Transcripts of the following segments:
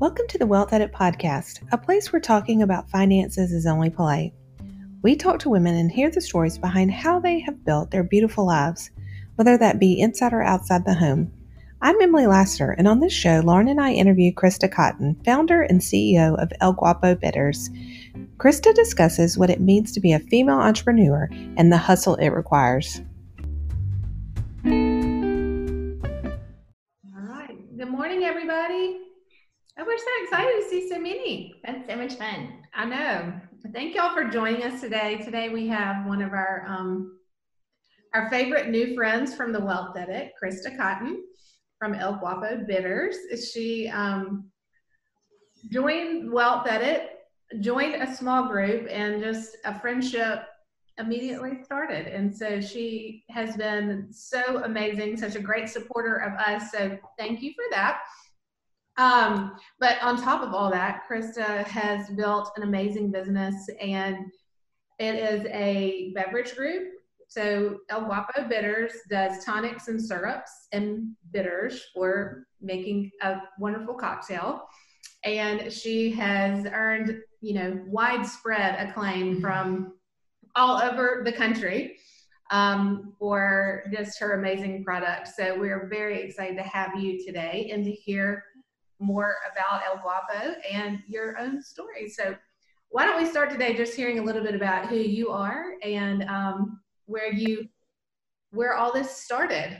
Welcome to the Wealth Edit Podcast, a place where talking about finances is only polite. We talk to women and hear the stories behind how they have built their beautiful lives, whether that be inside or outside the home. I'm Emily Laster, and on this show, Lauren and I interview Christa Cotton, founder and CEO of El Guapo Bitters. Christa discusses what it means to be a female entrepreneur and the hustle it requires. All right. Good morning, everybody. Oh, we're so excited to see so many. That's so much fun. I know. Thank y'all for joining us today. Today we have one of our um, our favorite new friends from the Wealth Edit, Christa Cotton from El Guapo Bitters. She um, joined Wealth Edit, joined a small group, and just a friendship immediately started. And so she has been so amazing, such a great supporter of us. So thank you for that. Um, but on top of all that, Christa has built an amazing business and it is a beverage group. So El Guapo Bitters does tonics and syrups and bitters for making a wonderful cocktail. And she has earned, you know, widespread acclaim from all over the country um, for just her amazing product. So we're very excited to have you today and to hear more about El Guapo and your own story. So, why don't we start today just hearing a little bit about who you are and um, where you where all this started?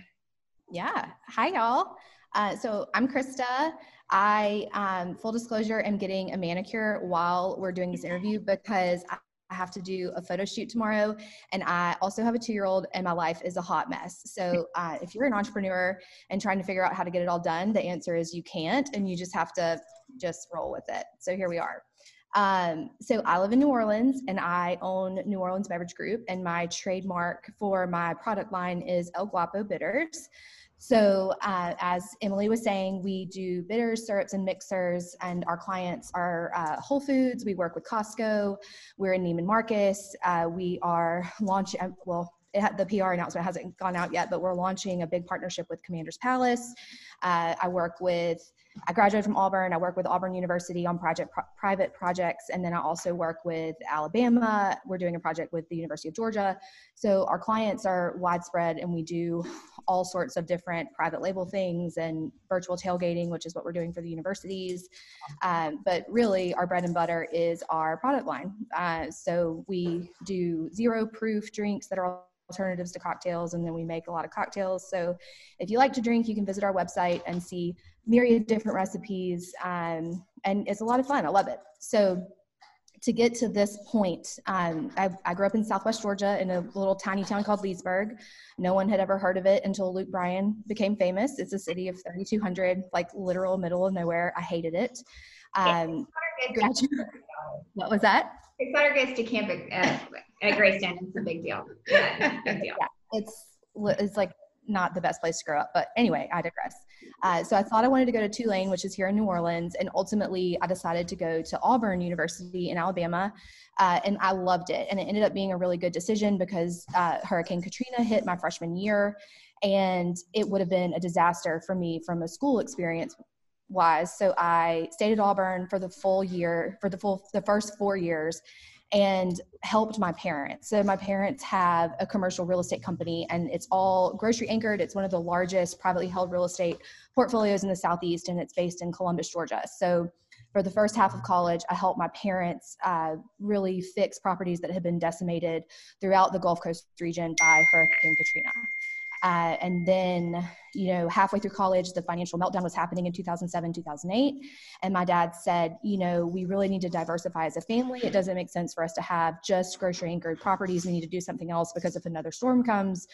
Yeah. Hi, y'all. Uh, so I'm Christa. I, um, full disclosure, am getting a manicure while we're doing this interview because I have to do a photo shoot tomorrow, and I also have a two year old, and my life is a hot mess. So, uh, if you're an entrepreneur and trying to figure out how to get it all done, the answer is you can't, and you just have to just roll with it. So, here we are. Um, so, I live in New Orleans, and I own New Orleans Beverage Group, and my trademark for my product line is El Guapo Bitters. So, uh, as Emily was saying, we do bitters, syrups, and mixers, and our clients are uh, Whole Foods. We work with Costco. We're in Neiman Marcus. Uh, we are launching, uh, well, the PR announcement hasn't gone out yet, but we're launching a big partnership with Commander's Palace. Uh, I work with I graduated from Auburn. I work with Auburn University on project pro- private projects, and then I also work with Alabama. We're doing a project with the University of Georgia. So our clients are widespread, and we do all sorts of different private label things and virtual tailgating, which is what we're doing for the universities. Um, but really, our bread and butter is our product line. Uh, so we do zero proof drinks that are alternatives to cocktails and then we make a lot of cocktails so if you like to drink you can visit our website and see myriad different recipes um, and it's a lot of fun. I love it. So to get to this point um, I, I, grew up in southwest georgia in a little tiny town called leesburg. No one had ever heard of it until luke bryan became famous. It's a city of 3200 like literal middle of nowhere. I hated it. Um, what was that? Daughter goes to camp at, at Greystone. It's a big deal. Yeah, big deal. Yeah, it's it's like not the best place to grow up. But anyway, I digress. Uh, so I thought I wanted to go to Tulane, which is here in New Orleans, and ultimately I decided to go to Auburn University in Alabama, uh, and I loved it. And it ended up being a really good decision because uh, Hurricane Katrina hit my freshman year, and it would have been a disaster for me from a school experience wise. So I stayed at Auburn for the full year, for the full, the first four years and helped my parents. So my parents have a commercial real estate company and it's all grocery anchored. It's one of the largest privately held real estate portfolios in the Southeast and it's based in Columbus, Georgia. So for the first half of college, I helped my parents uh, really fix properties that had been decimated throughout the Gulf Coast region by Hurricane Katrina. Uh, and then, you know, halfway through college, the financial meltdown was happening in 2007, 2008. And my dad said, you know, we really need to diversify as a family. It doesn't make sense for us to have just grocery anchored properties. We need to do something else because if another storm comes,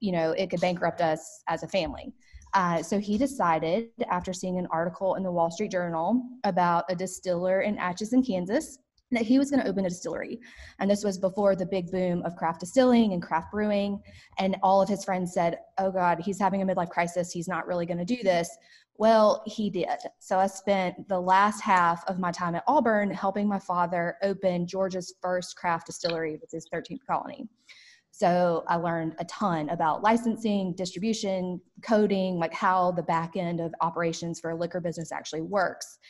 you know, it could bankrupt us as a family. Uh, so he decided, after seeing an article in the Wall Street Journal about a distiller in Atchison, Kansas, that he was going to open a distillery. And this was before the big boom of craft distilling and craft brewing. And all of his friends said, Oh God, he's having a midlife crisis. He's not really going to do this. Well, he did. So I spent the last half of my time at Auburn helping my father open Georgia's first craft distillery with his 13th colony. So I learned a ton about licensing, distribution, coding, like how the back end of operations for a liquor business actually works.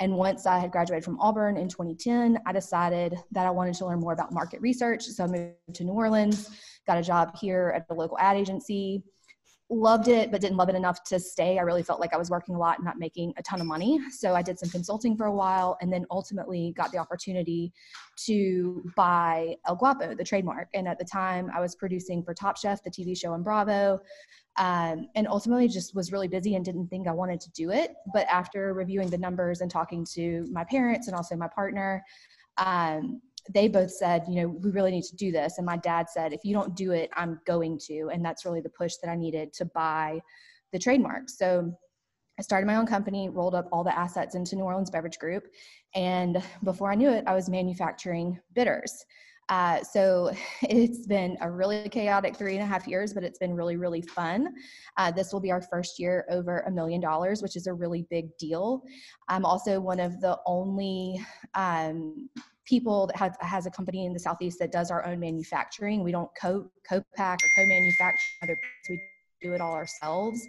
And once I had graduated from Auburn in 2010, I decided that I wanted to learn more about market research. So I moved to New Orleans, got a job here at the local ad agency, loved it, but didn't love it enough to stay. I really felt like I was working a lot and not making a ton of money. So I did some consulting for a while and then ultimately got the opportunity to buy El Guapo, the trademark. And at the time, I was producing for Top Chef, the TV show on Bravo. Um, and ultimately just was really busy and didn't think I wanted to do it. But after reviewing the numbers and talking to my parents and also my partner, um, they both said, you know, we really need to do this. And my dad said, if you don't do it, I'm going to. And that's really the push that I needed to buy the trademark. So I started my own company, rolled up all the assets into New Orleans Beverage Group. And before I knew it, I was manufacturing bitters. Uh, so it's been a really chaotic three and a half years, but it's been really, really fun. Uh, this will be our first year over a million dollars, which is a really big deal. I'm also one of the only um, people that have has a company in the southeast that does our own manufacturing. We don't co co-pack or co-manufacture. Other. We do it all ourselves.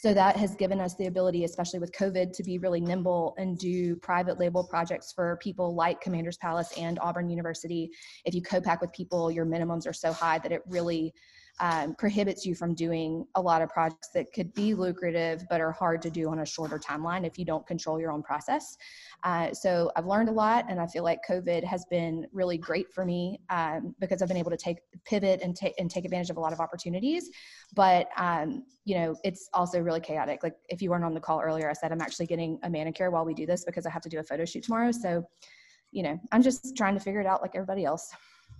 So that has given us the ability, especially with COVID, to be really nimble and do private label projects for people like Commander's Palace and Auburn University. If you co-pack with people, your minimums are so high that it really um, prohibits you from doing a lot of projects that could be lucrative but are hard to do on a shorter timeline if you don't control your own process. Uh, so I've learned a lot, and I feel like COVID has been really great for me um, because I've been able to take pivot and take and take advantage of a lot of opportunities. But um, you know, it's also really chaotic. Like if you weren't on the call earlier, I said I'm actually getting a manicure while we do this because I have to do a photo shoot tomorrow. So, you know, I'm just trying to figure it out like everybody else.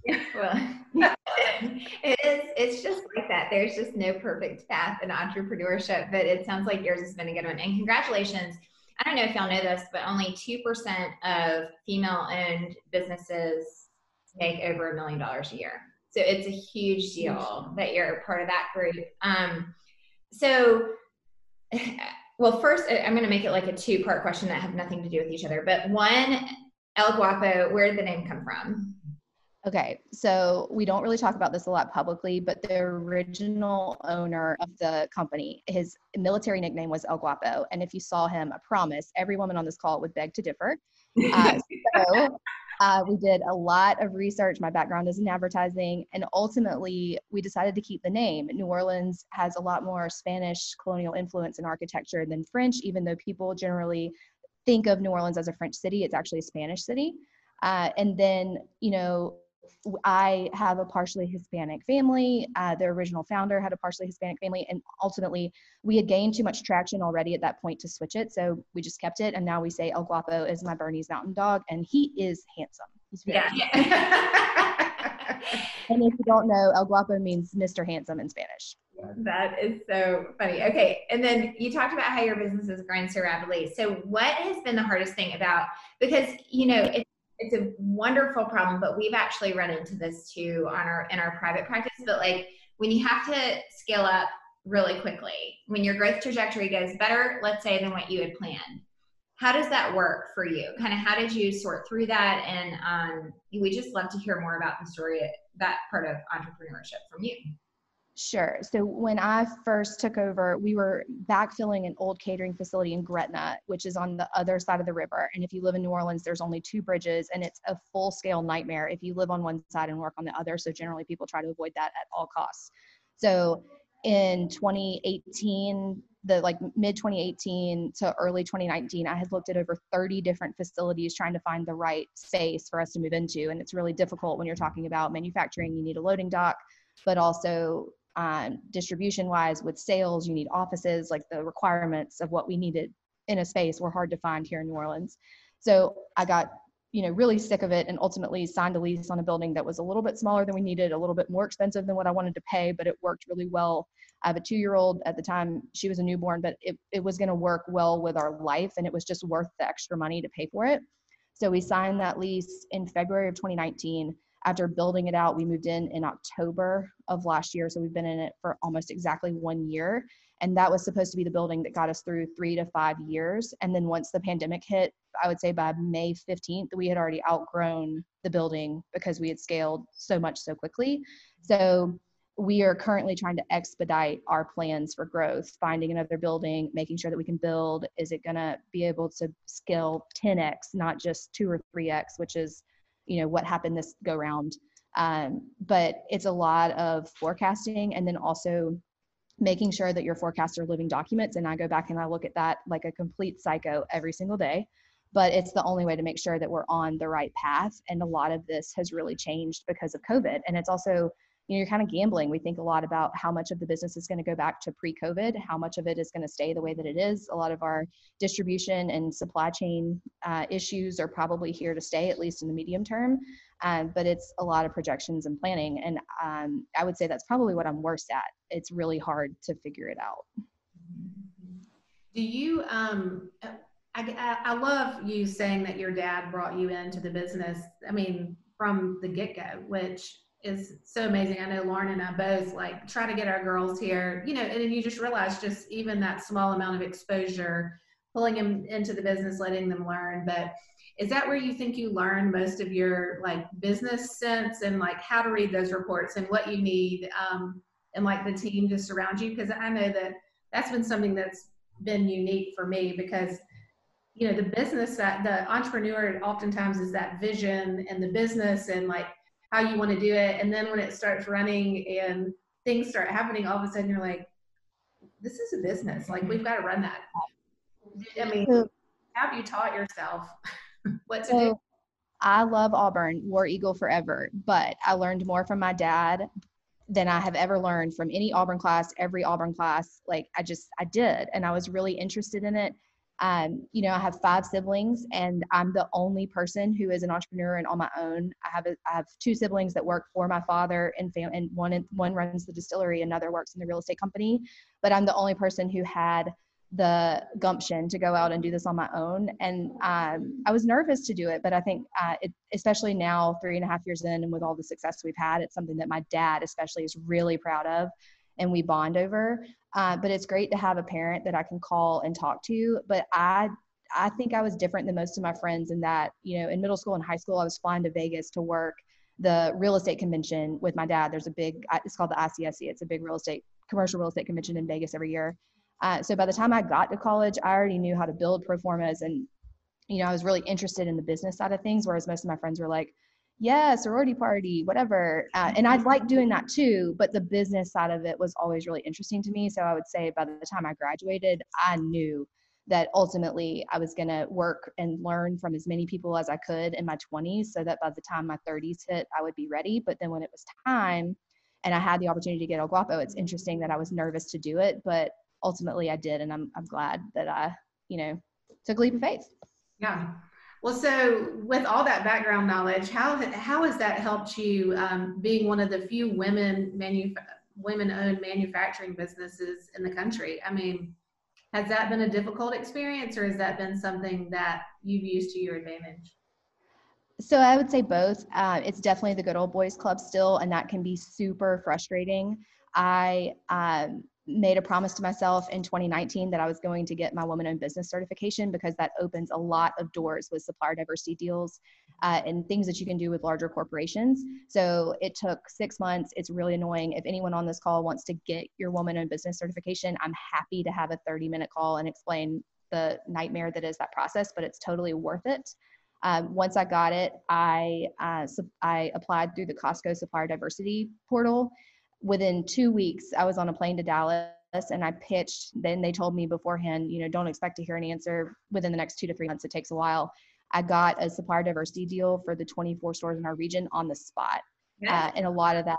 well, it is. It's just like that. There's just no perfect path in entrepreneurship, but it sounds like yours has been a good one. And congratulations. I don't know if y'all know this, but only 2% of female owned businesses make over a million dollars a year. So it's a huge deal that you're part of that group. Um, so, well, first, I'm going to make it like a two part question that have nothing to do with each other. But one, El Guapo, where did the name come from? Okay, so we don't really talk about this a lot publicly, but the original owner of the company, his military nickname was El Guapo. And if you saw him, I promise every woman on this call would beg to differ. Uh, so uh, we did a lot of research. My background is in advertising, and ultimately we decided to keep the name. New Orleans has a lot more Spanish colonial influence in architecture than French, even though people generally think of New Orleans as a French city. It's actually a Spanish city. Uh, and then, you know, I have a partially Hispanic family. Uh, the original founder had a partially Hispanic family, and ultimately, we had gained too much traction already at that point to switch it. So we just kept it, and now we say El Guapo is my Bernese Mountain Dog, and he is handsome. He's yeah. and if you don't know, El Guapo means Mr. Handsome in Spanish. That is so funny. Okay, and then you talked about how your business has grown so rapidly. So, what has been the hardest thing about because you know it's it's a wonderful problem, but we've actually run into this too on our in our private practice. But like when you have to scale up really quickly, when your growth trajectory goes better, let's say, than what you had planned, how does that work for you? Kind of how did you sort through that? And um, we just love to hear more about the story, that part of entrepreneurship from you. Sure. So when I first took over, we were backfilling an old catering facility in Gretna, which is on the other side of the river. And if you live in New Orleans, there's only two bridges, and it's a full scale nightmare if you live on one side and work on the other. So generally, people try to avoid that at all costs. So in 2018, the like mid 2018 to early 2019, I had looked at over 30 different facilities trying to find the right space for us to move into. And it's really difficult when you're talking about manufacturing. You need a loading dock, but also um, distribution wise with sales you need offices like the requirements of what we needed in a space were hard to find here in new orleans. So i got you know really sick of it and ultimately signed a lease on a building that was a little bit smaller than we needed a little bit more expensive than what i wanted to pay but it worked really well. I have a two year old at the time she was a newborn but it, it was going to work well with our life and it was just worth the extra money to pay for it. So we signed that lease in february of 2019 after building it out, we moved in in October of last year. So we've been in it for almost exactly one year. And that was supposed to be the building that got us through three to five years. And then once the pandemic hit, I would say by May 15th, we had already outgrown the building because we had scaled so much so quickly. So we are currently trying to expedite our plans for growth, finding another building, making sure that we can build. Is it going to be able to scale 10x, not just two or 3x, which is, you know, what happened this go round. Um, but it's a lot of forecasting and then also making sure that your forecasts are living documents. And I go back and I look at that like a complete psycho every single day. But it's the only way to make sure that we're on the right path. And a lot of this has really changed because of COVID. And it's also you know, you're kind of gambling. We think a lot about how much of the business is going to go back to pre-COVID, how much of it is going to stay the way that it is. A lot of our distribution and supply chain uh, issues are probably here to stay, at least in the medium term. Um, but it's a lot of projections and planning, and um, I would say that's probably what I'm worst at. It's really hard to figure it out. Do you? Um, I, I love you saying that your dad brought you into the business. I mean, from the get go, which is so amazing. I know Lauren and I both like try to get our girls here, you know, and then you just realize just even that small amount of exposure, pulling them into the business, letting them learn. But is that where you think you learn most of your like business sense and like how to read those reports and what you need um, and like the team just around you? Because I know that that's been something that's been unique for me because you know the business that the entrepreneur oftentimes is that vision and the business and like how you want to do it. And then when it starts running and things start happening, all of a sudden you're like, this is a business. Like we've got to run that. I mean, have you taught yourself what to so, do? I love Auburn, War Eagle forever, but I learned more from my dad than I have ever learned from any Auburn class, every Auburn class. Like I just, I did. And I was really interested in it. Um, you know, I have five siblings, and I'm the only person who is an entrepreneur and on my own. I have a, I have two siblings that work for my father, and fam- and one one runs the distillery, another works in the real estate company. But I'm the only person who had the gumption to go out and do this on my own. And um, I was nervous to do it, but I think, uh, it, especially now, three and a half years in, and with all the success we've had, it's something that my dad, especially, is really proud of and we bond over. Uh, but it's great to have a parent that I can call and talk to. But I I think I was different than most of my friends in that, you know, in middle school and high school, I was flying to Vegas to work the real estate convention with my dad. There's a big, it's called the ICSC. It's a big real estate, commercial real estate convention in Vegas every year. Uh, so by the time I got to college, I already knew how to build pro formas and, you know, I was really interested in the business side of things, whereas most of my friends were like, yeah, sorority party, whatever. Uh, and I'd like doing that too, but the business side of it was always really interesting to me. So I would say by the time I graduated, I knew that ultimately I was going to work and learn from as many people as I could in my 20s so that by the time my 30s hit, I would be ready. But then when it was time and I had the opportunity to get El Guapo, it's interesting that I was nervous to do it, but ultimately I did. And I'm, I'm glad that I, you know, took a leap of faith. Yeah. Well, so with all that background knowledge, how how has that helped you um, being one of the few women manu- women-owned manufacturing businesses in the country? I mean, has that been a difficult experience, or has that been something that you've used to your advantage? So I would say both. Uh, it's definitely the good old boys club still, and that can be super frustrating. I um, made a promise to myself in 2019 that I was going to get my woman owned business certification because that opens a lot of doors with supplier diversity deals uh, and things that you can do with larger corporations. So it took six months. It's really annoying. If anyone on this call wants to get your woman owned business certification, I'm happy to have a 30 minute call and explain the nightmare that is that process, but it's totally worth it. Um, once I got it, I uh, I applied through the Costco Supplier Diversity portal, within two weeks, I was on a plane to Dallas and I pitched. Then they told me beforehand, you know, don't expect to hear an answer within the next two to three months. It takes a while. I got a supplier diversity deal for the 24 stores in our region on the spot. Uh, and a lot of that,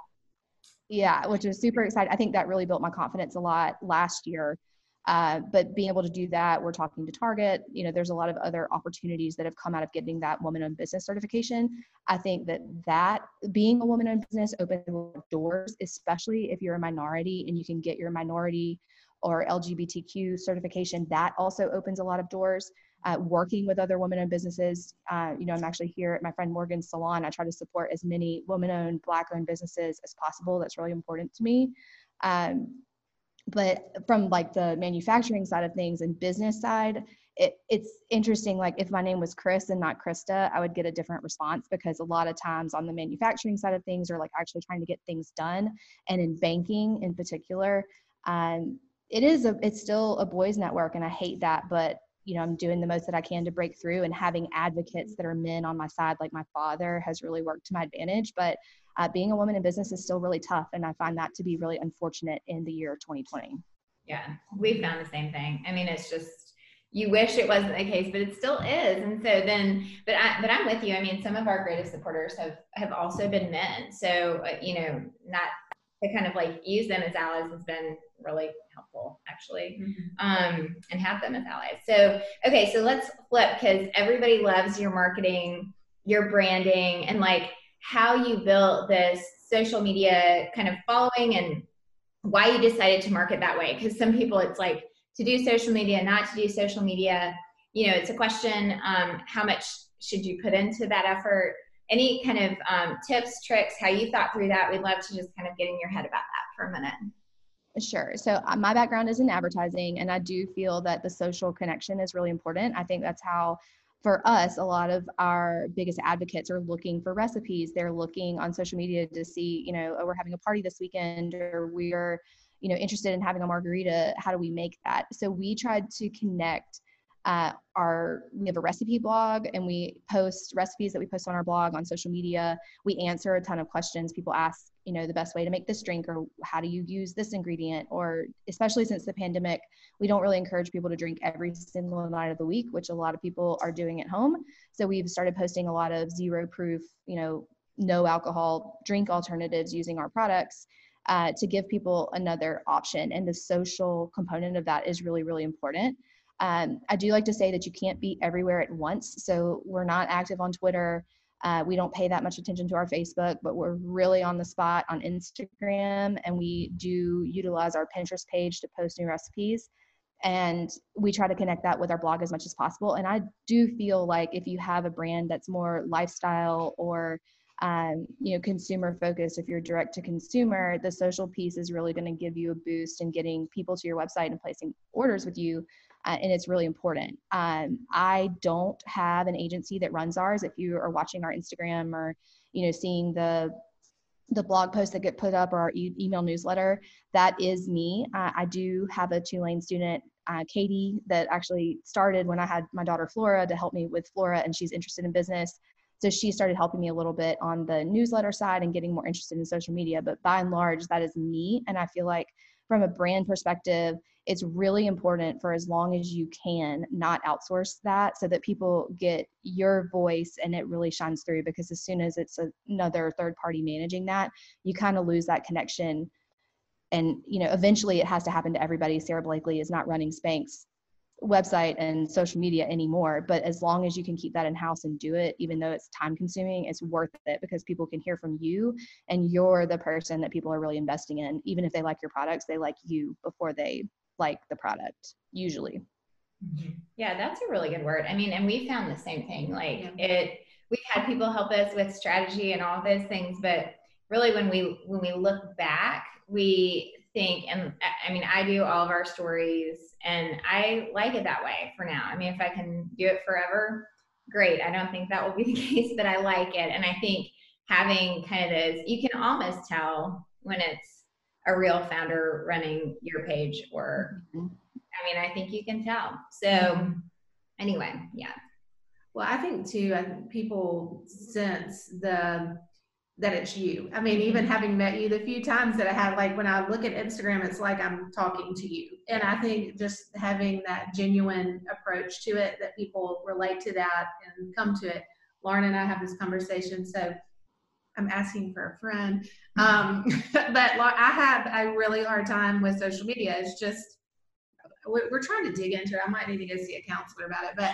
yeah, which was super exciting. I think that really built my confidence a lot last year uh, but being able to do that, we're talking to Target. You know, there's a lot of other opportunities that have come out of getting that woman-owned business certification. I think that that being a woman-owned business opens doors, especially if you're a minority and you can get your minority or LGBTQ certification. That also opens a lot of doors. Uh, working with other women-owned businesses, uh, you know, I'm actually here at my friend Morgan's salon. I try to support as many women-owned, Black-owned businesses as possible. That's really important to me. Um, but from like the manufacturing side of things and business side it, it's interesting. Like if my name was Chris and not Christa, I would get a different response because a lot of times on the manufacturing side of things, or like actually trying to get things done, and in banking in particular, um, it is a it's still a boys network, and I hate that, but you know i'm doing the most that i can to break through and having advocates that are men on my side like my father has really worked to my advantage but uh, being a woman in business is still really tough and i find that to be really unfortunate in the year 2020 yeah we found the same thing. I mean it's just you wish it wasn't the case but it still is and so then but i but i'm with you. I mean some of our greatest supporters have have also been men so uh, you know not to kind of like use them as allies has been really helpful actually mm-hmm. um, and have them as allies. So okay so let's flip because everybody loves your marketing your branding and like how you built this social media kind of following and why you decided to market that way because some people it's like to do social media not to do social media you know it's a question um, how much should you put into that effort any kind of um, tips tricks how you thought through that we'd love to just kind of get in your head about that for a minute Sure. So uh, my background is in advertising, and I do feel that the social connection is really important. I think that's how, for us, a lot of our biggest advocates are looking for recipes. They're looking on social media to see, you know, oh, we're having a party this weekend, or we're, you know, interested in having a margarita. How do we make that? So we tried to connect uh, our we have a recipe blog and we post recipes that we post on our blog on social media. We answer a ton of questions. People ask you know the best way to make this drink or how do you use this ingredient? Or especially since the pandemic we don't really encourage people to drink every single night of the week which a lot of people are doing at home. So we've started posting a lot of zero proof you know no alcohol drink alternatives using our products uh, to give people another option. And the social component of that is really really important um, I do like to say that you can't be everywhere at once. So we're not active on Twitter. Uh, we don't pay that much attention to our Facebook, but we're really on the spot on Instagram, and we do utilize our Pinterest page to post new recipes. And we try to connect that with our blog as much as possible. And I do feel like if you have a brand that's more lifestyle or um, you know consumer focused if you're direct to consumer the social piece is really going to give you a boost in getting people to your website and placing orders with you uh, and it's really important. Um, I don't have an agency that runs ours. If you are watching our Instagram or you know seeing the the blog posts that get put up or our e- email newsletter, that is me. Uh, I do have a Tulane student, uh, Katie, that actually started when I had my daughter Flora to help me with Flora, and she's interested in business. So she started helping me a little bit on the newsletter side and getting more interested in social media. But by and large, that is me. And I feel like from a brand perspective, it's really important for as long as you can not outsource that so that people get your voice and it really shines through because as soon as it's another third party managing that you kind of lose that connection. And you know eventually it has to happen to everybody. Sara blakely is not running spanx website and social media anymore but as long as you can keep that in house and do it even though it's time consuming it's worth it because people can hear from you and you're the person that people are really investing in. Even if they like your products they like you before they like the product usually. Mm-hmm. yeah that's a really good word. I mean and we found the same thing like yeah. it we've had people help us with strategy and all those things but really when we when we look back we think and i mean i do all of our stories and i like it that way for now. I mean if i can do it forever great. I don't think that will be the case but i like it. And i think having kind of this you can almost tell when it's a real founder running your page or mm-hmm. i mean i think you can tell so mm-hmm. anyway yeah well i think too I think people sense the that it's you i mean even mm-hmm. having met you the few times that i had like when i look at instagram it's like i'm talking to you and i think just having that genuine approach to it that people relate to that and come to it lauren and i have this conversation so I'm asking for a friend. Um, but I have a really hard time with social media. It's just we're, trying to dig into it. I might need to go see a counselor about it, but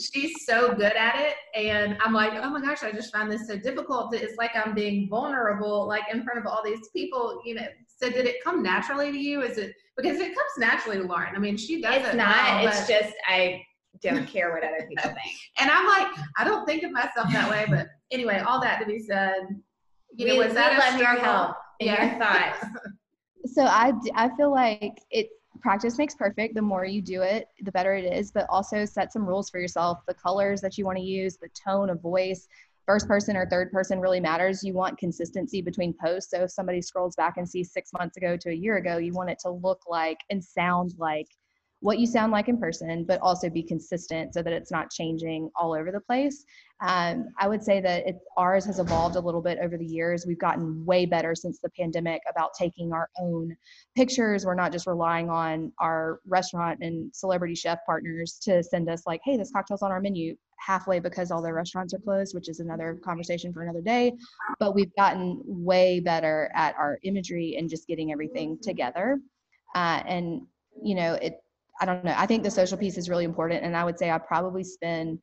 she's so good at it. And I'm like, oh my gosh, I just find this so difficult. It's like I'm being vulnerable, like in front of all these people, you know. So did it come naturally to you? Is it because it comes naturally to Lauren? I mean, she does it's it. not. Well, it's just I don't care what other people think. and I'm like, I don't think of myself that way, but anyway, all that to be said, you we, know, was that love your help and yeah. your thoughts? so I, I feel like it practice makes perfect. The more you do it, the better it is. But also set some rules for yourself. The colors that you want to use, the tone of voice, first person or third person really matters. You want consistency between posts. So if somebody scrolls back and sees six months ago to a year ago, you want it to look like and sound like what you sound like in person, but also be consistent so that it's not changing all over the place. Um, I would say that it, ours has evolved a little bit over the years. We've gotten way better since the pandemic about taking our own pictures. We're not just relying on our restaurant and celebrity chef partners to send us like, hey, this cocktail's on our menu halfway because all their restaurants are closed, which is another conversation for another day. But we've gotten way better at our imagery and just getting everything together. Uh, and you know, it I don't know. I think the social piece is really important. And I would say I probably spend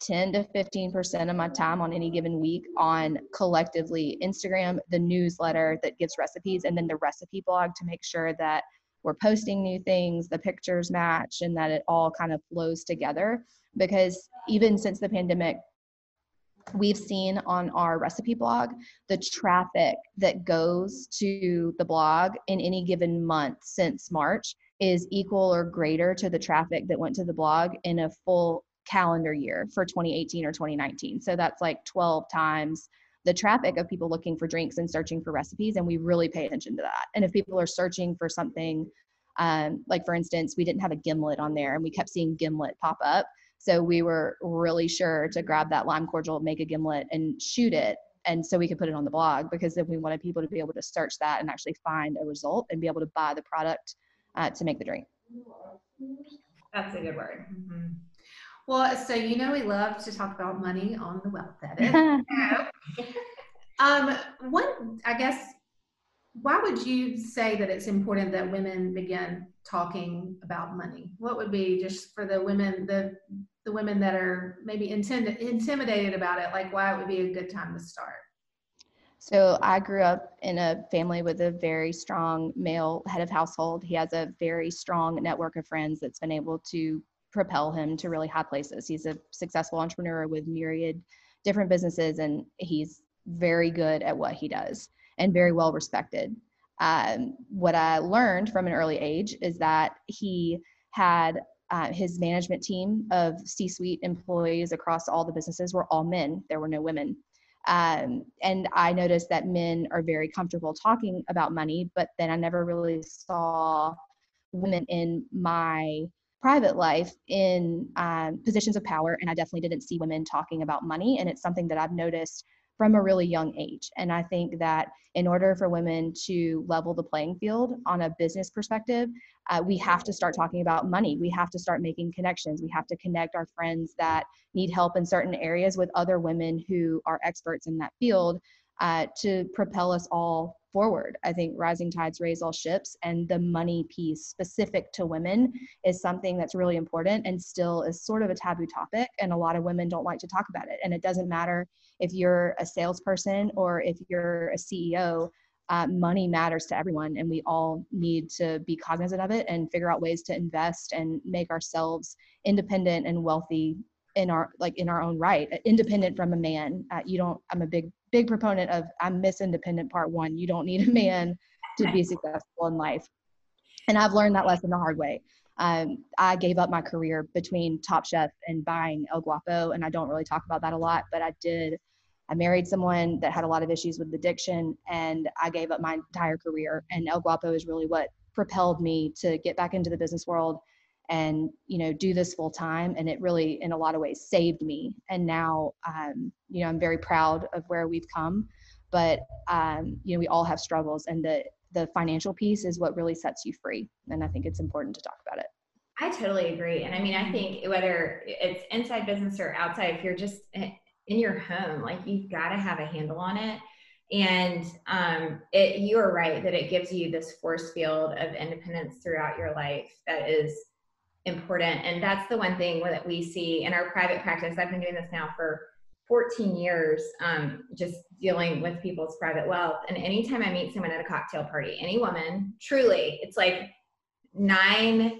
10 to 15% of my time on any given week on collectively Instagram, the newsletter that gives recipes, and then the recipe blog to make sure that we're posting new things, the pictures match, and that it all kind of flows together. Because even since the pandemic, we've seen on our recipe blog the traffic that goes to the blog in any given month since March is equal or greater to the traffic that went to the blog in a full calendar year for 2018 or 2019. So that's like 12 times the traffic of people looking for drinks and searching for recipes. And we really pay attention to that. And if people are searching for something, um, like for instance, we didn't have a gimlet on there and we kept seeing gimlet pop up. So we were really sure to grab that lime cordial, make a gimlet, and shoot it. And so we could put it on the blog because then we wanted people to be able to search that and actually find a result and be able to buy the product uh, to make the drink. That's a good word. Mm-hmm. Well, so you know we love to talk about money on the Wealth Edit. um, one, I guess, why would you say that it's important that women begin talking about money? What would be just for the women, the the women that are maybe intend, intimidated about it, like why it would be a good time to start? So I grew up in a family with a very strong male head of household. He has a very strong network of friends that's been able to propel him to really high places. He's a successful entrepreneur with myriad different businesses, and he's very good at what he does and very well respected. Um, what I learned from an early age is that he had uh, his management team of C suite employees across all the businesses were all men, there were no women. Um, and I noticed that men are very comfortable talking about money, but then I never really saw women in my private life in um, positions of power. And I definitely didn't see women talking about money. And it's something that I've noticed from a really young age. And I think that in order for women to level the playing field on a business perspective, uh, we have to start talking about money. We have to start making connections. We have to connect our friends that need help in certain areas with other women who are experts in that field uh, to propel us all forward. I think rising tides raise all ships, and the money piece specific to women is something that's really important and still is sort of a taboo topic. And a lot of women don't like to talk about it. And it doesn't matter if you're a salesperson or if you're a CEO. Uh, money matters to everyone, and we all need to be cognizant of it and figure out ways to invest and make ourselves independent and wealthy in our like in our own right independent from a man uh, you don't i'm a big big proponent of i'm miss independent part one. You don't need a man to be successful in life. And i've learned that lesson the hard way. Um, i gave up my career between top chef and buying el guapo and i don't really talk about that a lot but i did. I married someone that had a lot of issues with addiction and i gave up my entire career. And el guapo is really what propelled me to get back into the business world and you know do this full time and it really in a lot of ways saved me. And now um, you know i'm very proud of where we've come but um, you know we all have struggles and the the financial piece is what really sets you free and i think it's important to talk about it. I totally agree and i mean i think whether it's inside business or outside if you're just in your home like you've got to have a handle on it and um, it, you are right that it gives you this force field of independence throughout your life that is important. And that's the one thing that we see in our private practice. I've been doing this now for 14 years, um, just dealing with people's private wealth. And anytime I meet someone at a cocktail party, any woman, truly, it's like nine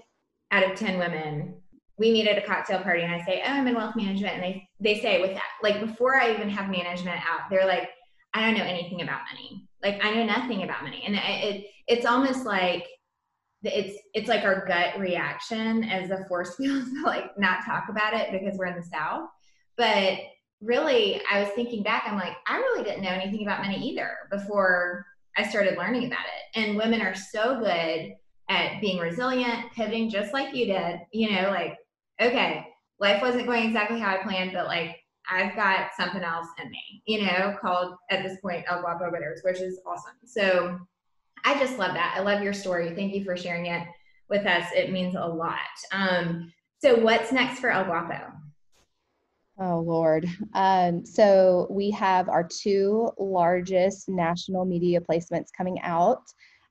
out of 10 women. We meet at a cocktail party and I say, Oh, I'm in wealth management. And they, they say, with that, like before I even have management out, they're like, I don't know anything about money. Like I know nothing about money. And it, it it's almost like it's it's like our gut reaction as a force field to like not talk about it because we're in the South. But really, I was thinking back, I'm like, I really didn't know anything about money either before I started learning about it. And women are so good at being resilient, pivoting just like you did, you know, like, okay, life wasn't going exactly how I planned, but like I've got something else in me, you know, called at this point El Guapo Bitters, which is awesome. So I just love that. I love your story. Thank you for sharing it with us. It means a lot. Um, so what's next for El Guapo? Oh, Lord. Um, so we have our two largest national media placements coming out.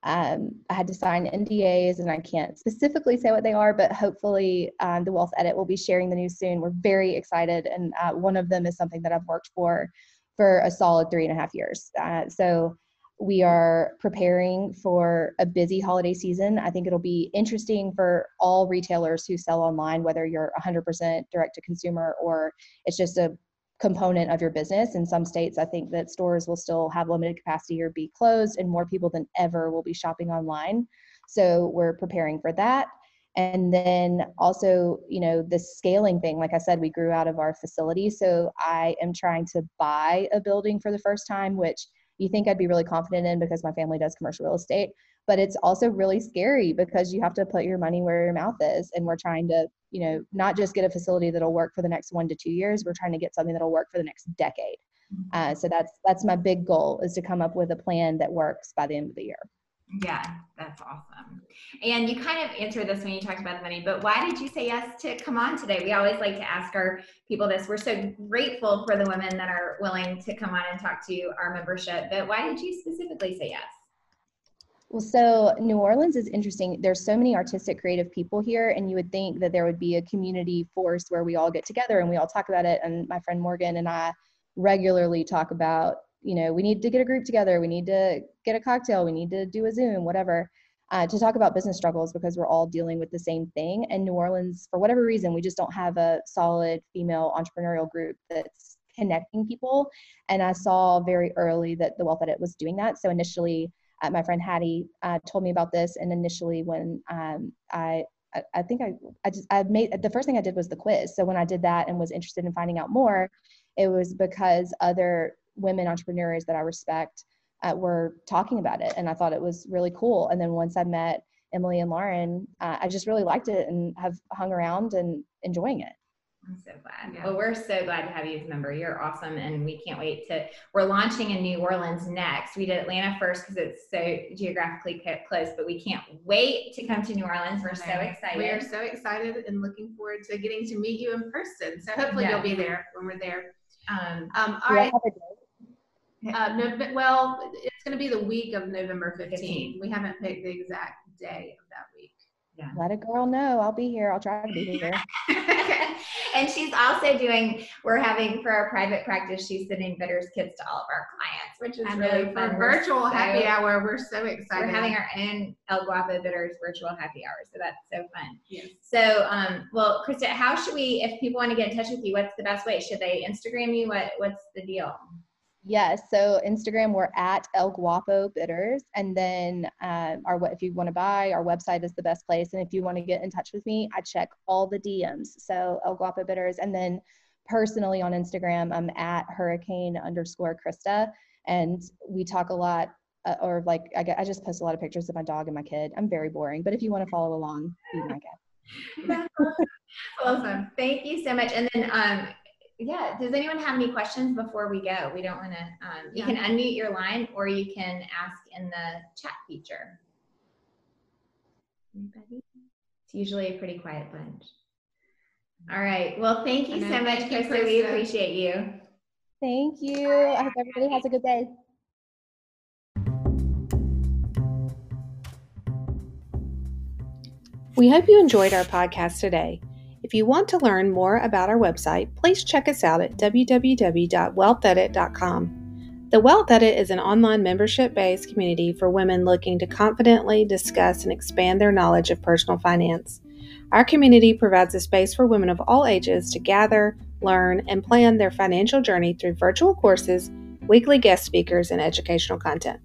Um, I had to sign NDAs and I can't specifically say what they are, but hopefully um, the Wealth Edit will be sharing the news soon. We're very excited. And uh, one of them is something that I've worked for for a solid three and a half years. Uh, so we are preparing for a busy holiday season. I think it'll be interesting for all retailers who sell online, whether you're 100% direct to consumer or it's just a component of your business. In some states, I think that stores will still have limited capacity or be closed, and more people than ever will be shopping online. So we're preparing for that. And then also, you know, the scaling thing, like I said, we grew out of our facility. So I am trying to buy a building for the first time, which you think I'd be really confident in because my family does commercial real estate. But it's also really scary because you have to put your money where your mouth is. And we're trying to, you know, not just get a facility that'll work for the next one to two years, we're trying to get something that'll work for the next decade. Mm-hmm. Uh, so that's that's my big goal is to come up with a plan that works by the end of the year. Yeah, that's awesome. And you kind of answered this when you talked about the money, but why did you say yes to come on today? We always like to ask our people this. We're so grateful for the women that are willing to come on and talk to our membership, but why did you specifically say yes? Well, so New Orleans is interesting. There's so many artistic, creative people here, and you would think that there would be a community force where we all get together and we all talk about it. And my friend Morgan and I regularly talk about you know, we need to get a group together, we need to get a cocktail, we need to do a Zoom, whatever, uh, to talk about business struggles because we're all dealing with the same thing. And New Orleans, for whatever reason, we just don't have a solid female entrepreneurial group that's connecting people. And I saw very early that the Wealth Edit was doing that. So initially, uh, my friend Hattie uh, told me about this, and initially when um, I I, think I, I just I made the first thing I did was the quiz. So when I did that and was interested in finding out more, it was because other women entrepreneurs that I respect uh, were talking about it, and I thought it was really cool. And then once I met Emily and Lauren, uh, I just really liked it and have hung around and enjoying it. I'm so glad. Yeah. Well, we're so glad to have you as a member. You're awesome, and we can't wait to. We're launching in New Orleans next. We did Atlanta first because it's so geographically close, but we can't wait to come to New Orleans. We're so excited. We are so excited and looking forward to getting to meet you in person. So hopefully you'll be there when we're there. Um, um, all right. Uh, no, well, it's going to be the week of November 15th. We haven't picked the exact day of that week. Yeah. Let a girl know. I'll be here. I'll try to be here. and she's also doing, we're having for our private practice, she's sending bitters kits to all of our clients, which is really fun. For virtual so, happy hour, we're so excited. We're having our own El Guapo Bitters virtual happy hour. So that's so fun. Yes. So, um, well, Christa, how should we, if people want to get in touch with you, what's the best way? Should they Instagram you? What What's the deal? Yes. So Instagram, we're at El Guapo Bitters, and then um, our if you want to buy, our website is the best place. And if you want to get in touch with me, I check all the DMs. So El Guapo Bitters, and then personally on Instagram, I'm at Hurricane underscore Christa, and we talk a lot. Uh, or like I, get, I just post a lot of pictures of my dog and my kid. I'm very boring, but if you want to follow along, be my guest. awesome. Thank you so much. And then um, yeah does anyone have any questions before we go? We don't want to um, you yeah. can unmute your line or you can ask in the chat feature. Anybody? It's usually a pretty quiet bunch. All right well thank you so much christa we appreciate you. Thank you. I hope everybody has a good day. We hope you enjoyed our podcast today if you want to learn more about our website, please check us out at www.wealthedit.com. The Wealth Edit is an online membership based community for women looking to confidently discuss and expand their knowledge of personal finance. Our community provides a space for women of all ages to gather, learn, and plan their financial journey through virtual courses, weekly guest speakers, and educational content.